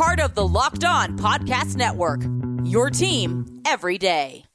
Part of the Locked On Podcast Network, your team every day.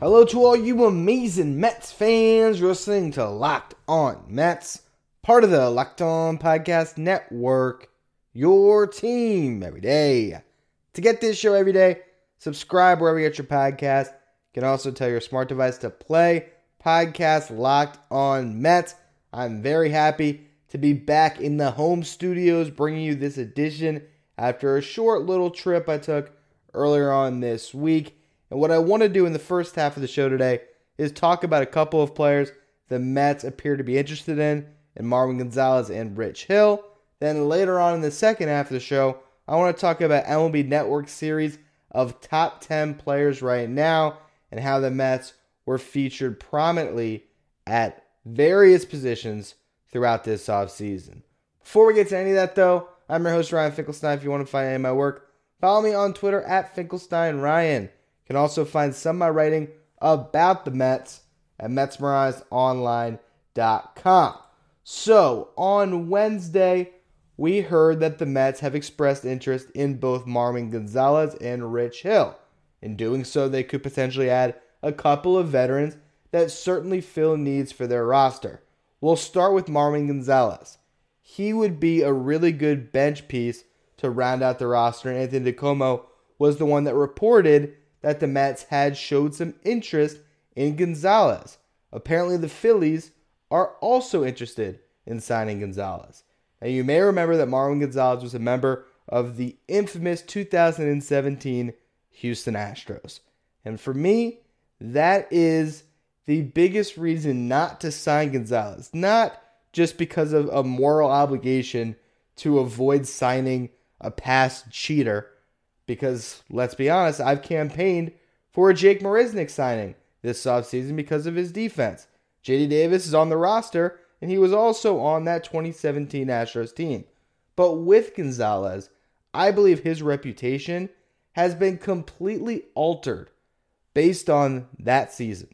Hello to all you amazing Mets fans. You're listening to Locked On Mets, part of the Locked On Podcast Network, your team every day. To get this show every day, subscribe wherever you get your podcast. You can also tell your smart device to play podcast Locked On Mets. I'm very happy to be back in the home studios bringing you this edition after a short little trip I took earlier on this week. And what I want to do in the first half of the show today is talk about a couple of players the Mets appear to be interested in, in Marwin Gonzalez and Rich Hill. Then later on in the second half of the show, I want to talk about MLB Network series of top 10 players right now and how the Mets were featured prominently at various positions throughout this offseason. Before we get to any of that, though, I'm your host, Ryan Finkelstein. If you want to find any of my work, follow me on Twitter at Finkelstein Ryan can also find some of my writing about the Mets at MetsmerizedOnline.com. So, on Wednesday, we heard that the Mets have expressed interest in both Marwin Gonzalez and Rich Hill. In doing so, they could potentially add a couple of veterans that certainly fill needs for their roster. We'll start with Marwin Gonzalez. He would be a really good bench piece to round out the roster, Anthony DiComo was the one that reported that the Mets had showed some interest in Gonzalez. Apparently, the Phillies are also interested in signing Gonzalez. Now, you may remember that Marwin Gonzalez was a member of the infamous 2017 Houston Astros. And for me, that is the biggest reason not to sign Gonzalez. Not just because of a moral obligation to avoid signing a past cheater, because let's be honest, I've campaigned for a Jake Marisnick signing this offseason because of his defense. JD Davis is on the roster, and he was also on that 2017 Astros team. But with Gonzalez, I believe his reputation has been completely altered based on that season.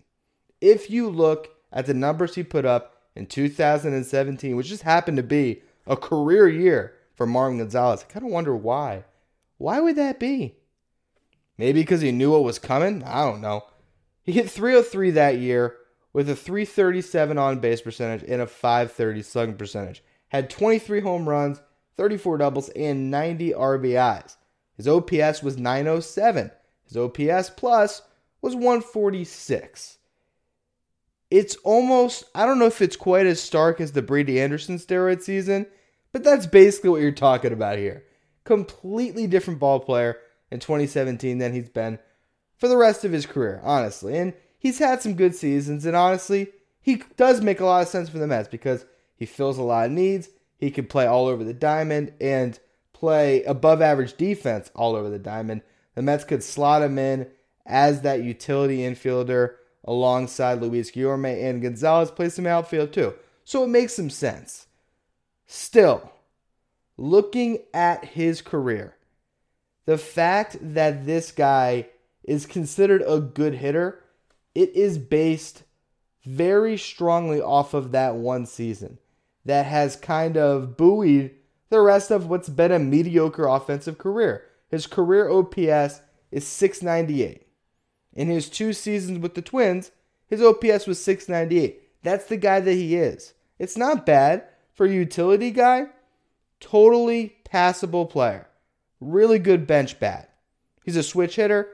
If you look at the numbers he put up in 2017, which just happened to be a career year for Marwin Gonzalez, I kind of wonder why. Why would that be? Maybe because he knew what was coming? I don't know. He hit 303 that year with a 337 on base percentage and a 530 slugging percentage. Had 23 home runs, 34 doubles, and 90 RBIs. His OPS was 907. His OPS plus was 146. It's almost, I don't know if it's quite as stark as the Brady Anderson steroid season, but that's basically what you're talking about here completely different ball player in 2017 than he's been for the rest of his career, honestly. And he's had some good seasons, and honestly, he does make a lot of sense for the Mets because he fills a lot of needs. He can play all over the diamond and play above average defense all over the diamond. The Mets could slot him in as that utility infielder alongside Luis Guillorme and Gonzalez plays some outfield too. So it makes some sense. Still, looking at his career, the fact that this guy is considered a good hitter, it is based very strongly off of that one season that has kind of buoyed the rest of what's been a mediocre offensive career. His career OPS is 698. In his two seasons with the Twins, his OPS was 698. That's the guy that he is. It's not bad for a utility guy. Totally passable player. Really good bench bat. He's a switch hitter.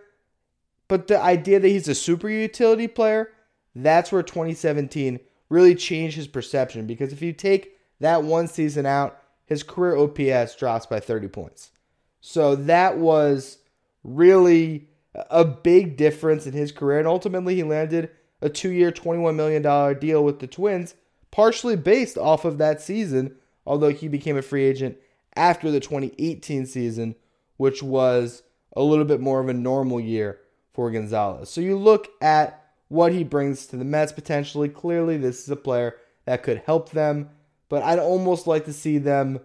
But the idea that he's a super utility player, that's where 2017 really changed his perception. Because if you take that one season out, his career OPS drops by 30 points. So that was really a big difference in his career. And ultimately, he landed a two year, $21 million deal with the Twins, partially based off of that season, although he became a free agent after the 2018 season, which was a little bit more of a normal year for Gonzalez. So you look at what he brings to the Mets potentially. Clearly, this is a player that could help them, but I'd almost like to see them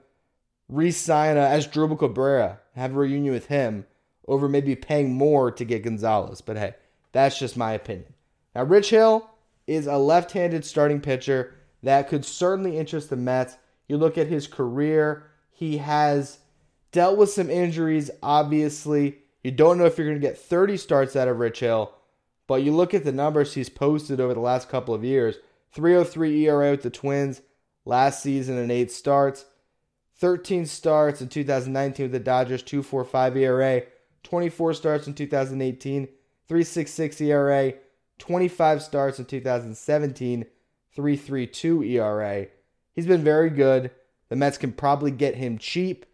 re sign uh, Asdrubal Cabrera, have a reunion with him over maybe paying more to get Gonzalez. But hey, that's just my opinion. Now, Rich Hill is a left handed starting pitcher that could certainly interest the Mets. You look at his career, he has dealt with some injuries, obviously. You don't know if you're going to get 30 starts out of Rich Hill, but you look at the numbers he's posted over the last couple of years 303 ERA with the Twins last season and eight starts, 13 starts in 2019 with the Dodgers, 245 ERA, 24 starts in 2018, 366 ERA, 25 starts in 2017, 332 ERA. He's been very good. The Mets can probably get him cheap,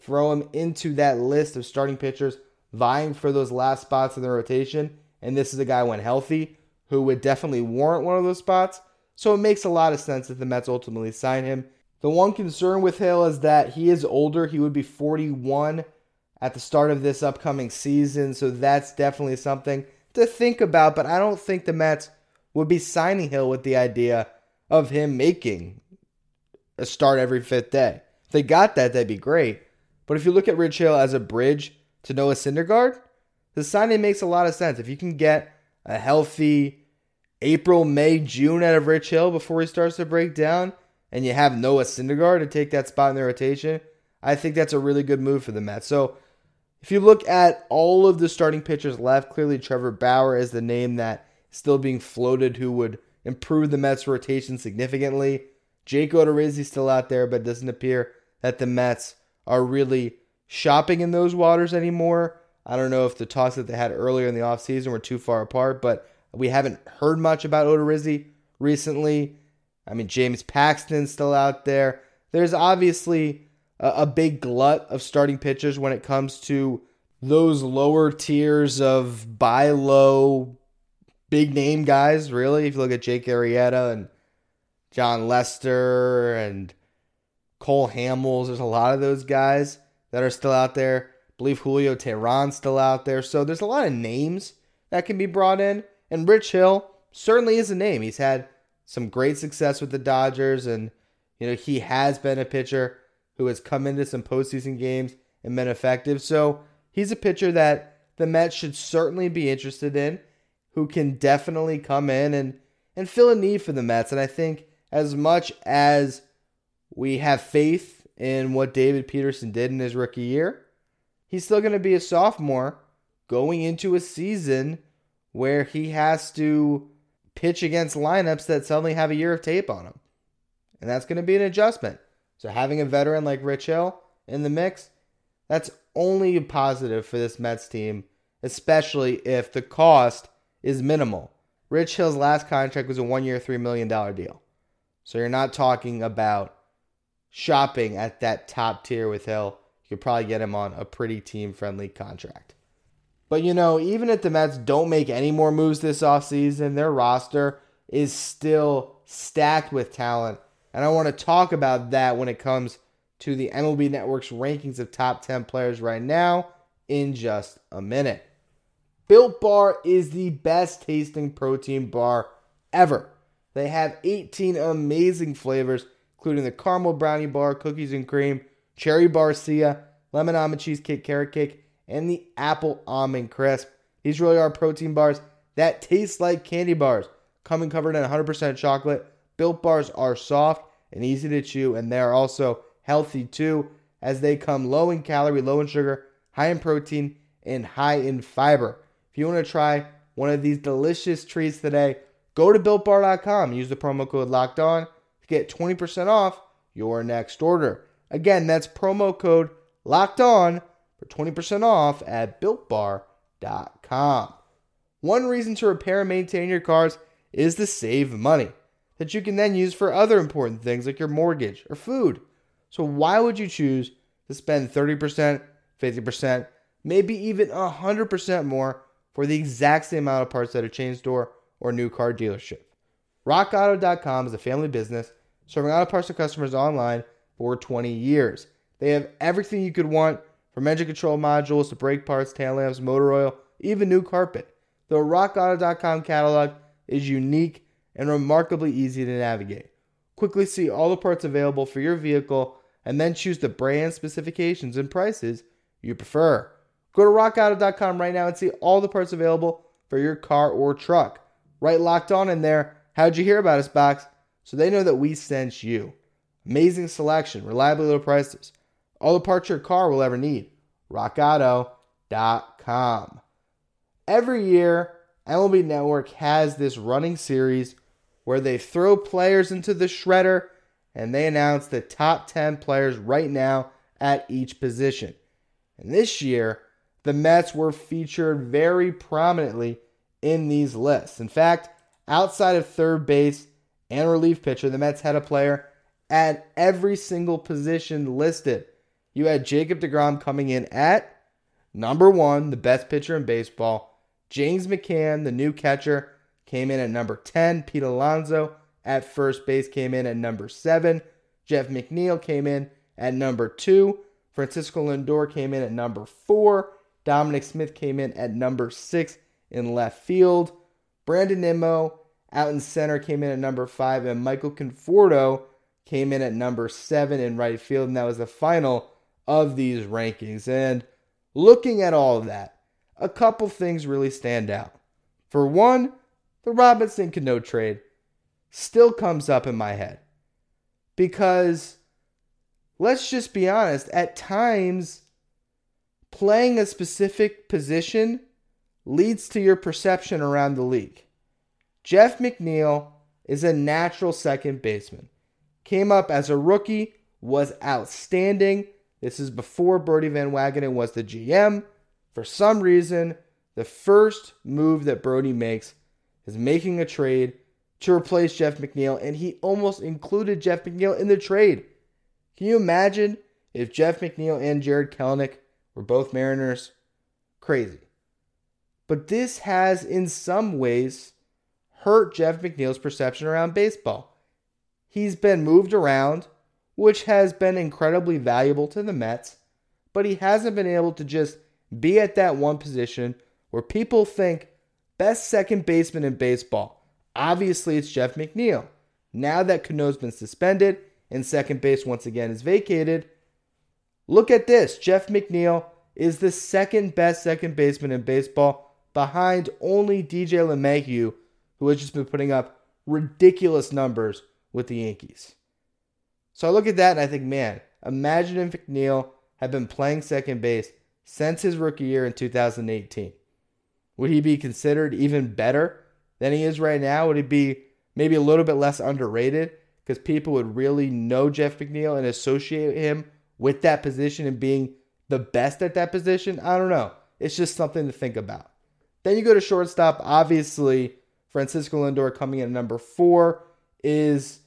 throw him into that list of starting pitchers vying for those last spots in the rotation. And this is a guy when healthy who would definitely warrant one of those spots. So it makes a lot of sense that the Mets ultimately sign him. The one concern with Hill is that he is older. He would be 41 at the start of this upcoming season. So that's definitely something to think about. But I don't think the Mets would be signing Hill with the idea of him making a start every fifth day. If they got that, that'd be great. But if you look at Rich Hill as a bridge to Noah Syndergaard, the signing makes a lot of sense. If you can get a healthy April, May, June out of Rich Hill before he starts to break down, and you have Noah Syndergaard to take that spot in the rotation, I think that's a really good move for the Mets. So if you look at all of the starting pitchers left, clearly Trevor Bauer is the name that is still being floated who would improve the Mets rotation significantly. Jake Odorizzi still out there, but it doesn't appear that the Mets are really shopping in those waters anymore. I don't know if the talks that they had earlier in the offseason were too far apart, but we haven't heard much about Odorizzi recently. I mean, James Paxton's still out there. There's obviously a, a big glut of starting pitchers when it comes to those lower tiers of buy low, big name guys, really. If you look at Jake Arrieta and Jon Lester and Cole Hamels, there's a lot of those guys that are still out there. I believe Julio Teheran's still out there. So there's a lot of names that can be brought in. And Rich Hill certainly is a name. He's had some great success with the Dodgers, and you know he has been a pitcher who has come into some postseason games and been effective. So he's a pitcher that the Mets should certainly be interested in, who can definitely come in and and fill a need for the Mets. And I think as much as we have faith in what David Peterson did in his rookie year, he's still going to be a sophomore going into a season where he has to pitch against lineups that suddenly have a year of tape on them. And that's going to be an adjustment. So having a veteran like Rich Hill in the mix, that's only a positive for this Mets team, especially if the cost is minimal. Rich Hill's last contract was a one year, $3 million deal. So you're not talking about shopping at that top tier with Hill. You could probably get him on a pretty team friendly contract. But you know, even if the Mets don't make any more moves this offseason, their roster is still stacked with talent. And I want to talk about that when it comes to the MLB Network's rankings of top 10 players right now in just a minute. Built Bar is the best tasting protein bar ever. They have 18 amazing flavors, including the caramel brownie bar, cookies and cream, cherry barcia, lemon almond cheesecake carrot cake, and the apple almond crisp. These really are protein bars that taste like candy bars, coming covered in 100% chocolate. Built bars are soft and easy to chew, and they are also healthy too, as they come low in calorie, low in sugar, high in protein, and high in fiber. If you want to try one of these delicious treats today, go to builtbar.com. Use the promo code locked on get 20% off your next order. Again, that's promo code locked on for 20% off at builtbar.com. One reason to repair and maintain your cars is to save money that you can then use for other important things like your mortgage or food. So, why would you choose to spend 30%, 50%, maybe even 100% more for the exact same amount of parts at a chain store or new car dealership? RockAuto.com is a family business serving auto parts to customers online for 20 years. They have everything you could want from engine control modules to brake parts, tail lamps, motor oil, even new carpet. The RockAuto.com catalog is unique and remarkably easy to navigate. Quickly see all the parts available for your vehicle and then choose the brand specifications and prices you prefer. Go to rockauto.com right now and see all the parts available for your car or truck. Write locked on in their. How'd you hear about us box? So they know that we sent you. Amazing selection, reliably low prices. All the parts your car will ever need. RockAuto.com. Every year, MLB Network has this running series where they throw players into the shredder and they announce the top 10 players right now at each position. And this year, the Mets were featured very prominently in these lists. In fact, outside of third base and relief pitcher, the Mets had a player at every single position listed. You had Jacob DeGrom coming in at number one, the best pitcher in baseball. James McCann, the new catcher, came in at number 10. Pete Alonso at first base came in at number 7. Jeff McNeil came in at number 2. Francisco Lindor came in at number 4. Dominic Smith came in at number 6 in left field. Brandon Nimmo out in center came in at number 5. And Michael Conforto came in at number 7 in right field. And that was the final of these rankings. And looking at all of that, a couple things really stand out. For one, the Robinson Cano trade still comes up in my head. Because let's just be honest, at times, playing a specific position leads to your perception around the league. Jeff McNeil is a natural second baseman. Came up as a rookie, was outstanding. This is before Brodie Van Wagenen was the GM. For some reason, the first move that Brodie makes is making a trade to replace Jeff McNeil, and he almost included Jeff McNeil in the trade. Can you imagine if Jeff McNeil and Jarred Kelenic were both Mariners? Crazy. But this has, in some ways, hurt Jeff McNeil's perception around baseball. He's been moved around, which has been incredibly valuable to the Mets, but he hasn't been able to just be at that one position where people think best second baseman in baseball. Obviously, it's Jeff McNeil. Now that Cano's been suspended and second base once again is vacated, look at this. Jeff McNeil is the second best second baseman in baseball behind only DJ LeMahieu, who has just been putting up ridiculous numbers with the Yankees. So I look at that and I think, man, imagine if McNeil had been playing second base since his rookie year in 2018. Would he be considered even better than he is right now? Would he be maybe a little bit less underrated because people would really know Jeff McNeil and associate him with that position and being the best at that position? I don't know. It's just something to think about. Then you go to shortstop. Obviously, Francisco Lindor coming in at number four is,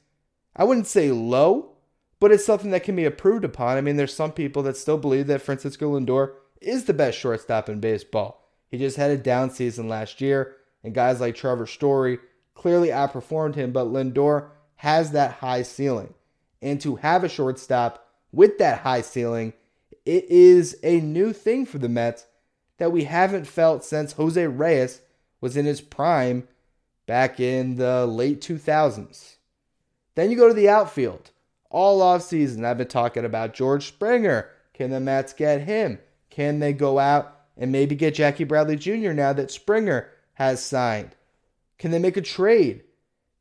I wouldn't say low, but it's something that can be improved upon. I mean, there's some people that still believe that Francisco Lindor is the best shortstop in baseball. He just had a down season last year, and guys like Trevor Story clearly outperformed him, but Lindor has that high ceiling. And to have a shortstop with that high ceiling, it is a new thing for the Mets that we haven't felt since Jose Reyes was in his prime back in the late 2000s. Then you go to the outfield. All off season, I've been talking about George Springer. Can the Mets get him? Can they go out and maybe get Jackie Bradley Jr. now that Springer has signed? Can they make a trade?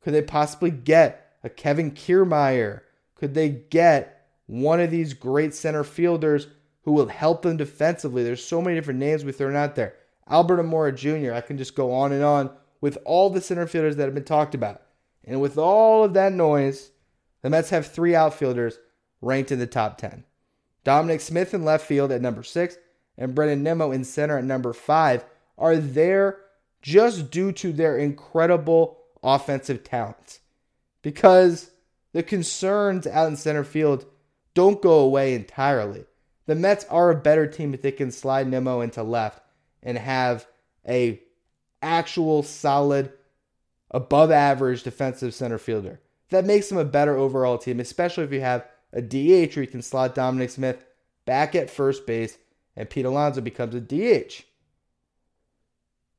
Could they possibly get a Kevin Kiermaier? Could they get one of these great center fielders who will help them defensively? There's so many different names we've thrown out there. Albert Almora Jr., I can just go on and on with all the center fielders that have been talked about. And with all of that noise, the Mets have three outfielders ranked in the top 10. Dominic Smith in left field at number six and Brandon Nimmo in center at number five are there just due to their incredible offensive talents. Because the concerns out in center field don't go away entirely. The Mets are a better team if they can slide Nimmo into left and have a actual solid above average defensive center fielder. That makes them a better overall team, especially if you have a DH where you can slot Dominic Smith back at first base and Pete Alonso becomes a DH.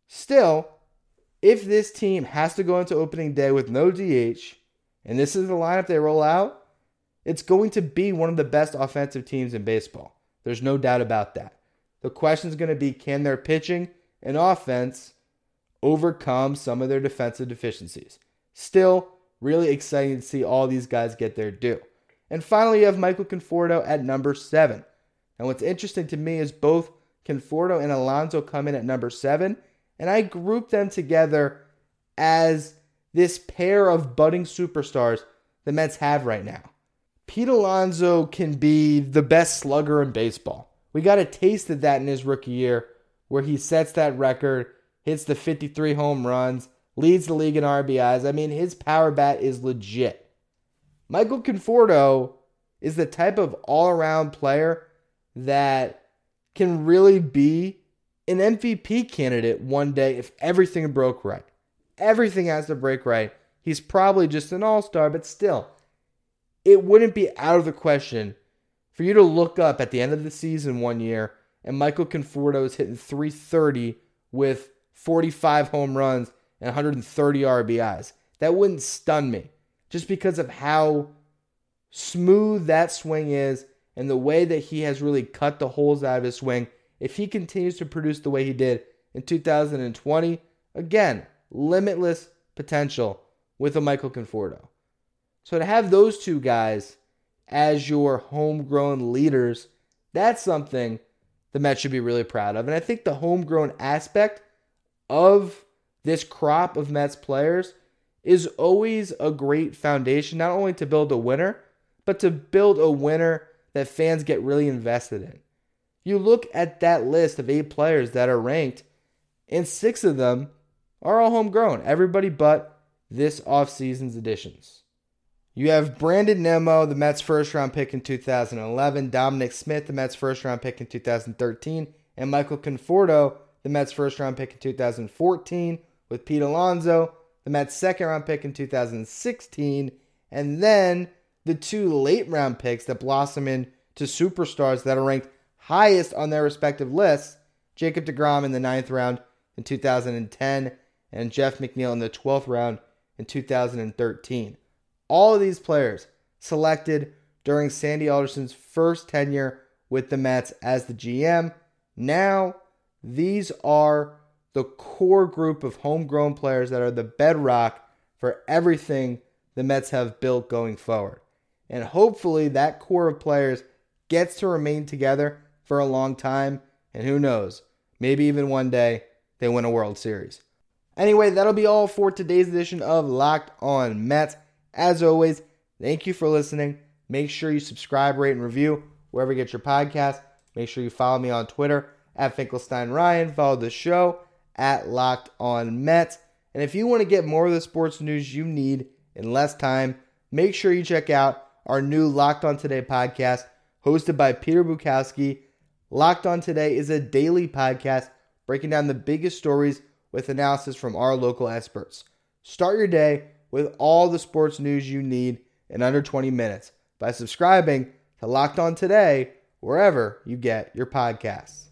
Still, if this team has to go into opening day with no DH, and this is the lineup they roll out, it's going to be one of the best offensive teams in baseball. There's no doubt about that. The question is going to be can their pitching and offense overcome some of their defensive deficiencies? Still, really exciting to see all these guys get their due. And finally, you have Michael Conforto at number seven. And what's interesting to me is both Conforto and Alonso come in at number seven, and I group them together as this pair of budding superstars the Mets have right now. Pete Alonso can be the best slugger in baseball. We got a taste of that in his rookie year, where he sets that record, hits the 53 home runs, leads the league in RBIs. I mean, his power bat is legit. Michael Conforto is the type of all around player that can really be an MVP candidate one day if everything broke right. Everything has to break right. He's probably just an all star, but still, it wouldn't be out of the question for you to look up at the end of the season one year and Michael Conforto is hitting 330 with 45 home runs and 130 RBIs. That wouldn't stun me just because of how smooth that swing is and the way that he has really cut the holes out of his swing. If he continues to produce the way he did in 2020, again, limitless potential with a Michael Conforto. So to have those two guys as your homegrown leaders, that's something the Mets should be really proud of. And I think the homegrown aspect of this crop of Mets players is always a great foundation, not only to build a winner, but to build a winner that fans get really invested in. You look at that list of eight players that are ranked, and six of them are all homegrown, everybody but this offseason's additions. You have Brandon Nimmo, the Mets' first round pick in 2011, Dominic Smith, the Mets' first round pick in 2013, and Michael Conforto, the Mets' first round pick in 2014, with Pete Alonso, the Mets' second round pick in 2016, and then the two late round picks that blossom into superstars that are ranked highest on their respective lists Jacob DeGrom in the ninth round in 2010, and Jeff McNeil in the 12th round in 2013. All of these players selected during Sandy Alderson's first tenure with the Mets as the GM. Now, these are the core group of homegrown players that are the bedrock for everything the Mets have built going forward. And hopefully, that core of players gets to remain together for a long time. And who knows, maybe even one day they win a World Series. Anyway, that'll be all for today's edition of Locked On Mets. As always, thank you for listening. Make sure you subscribe, rate, and review wherever you get your podcast. Make sure you follow me on Twitter at Finkelstein Ryan. Follow the show at Locked On Mets. And if you want to get more of the sports news you need in less time, make sure you check out our new Locked On Today podcast, hosted by Peter Bukowski. Locked On Today is a daily podcast breaking down the biggest stories with analysis from our local experts. Start your day with all the sports news you need in under 20 minutes by subscribing to Locked On Today wherever you get your podcasts.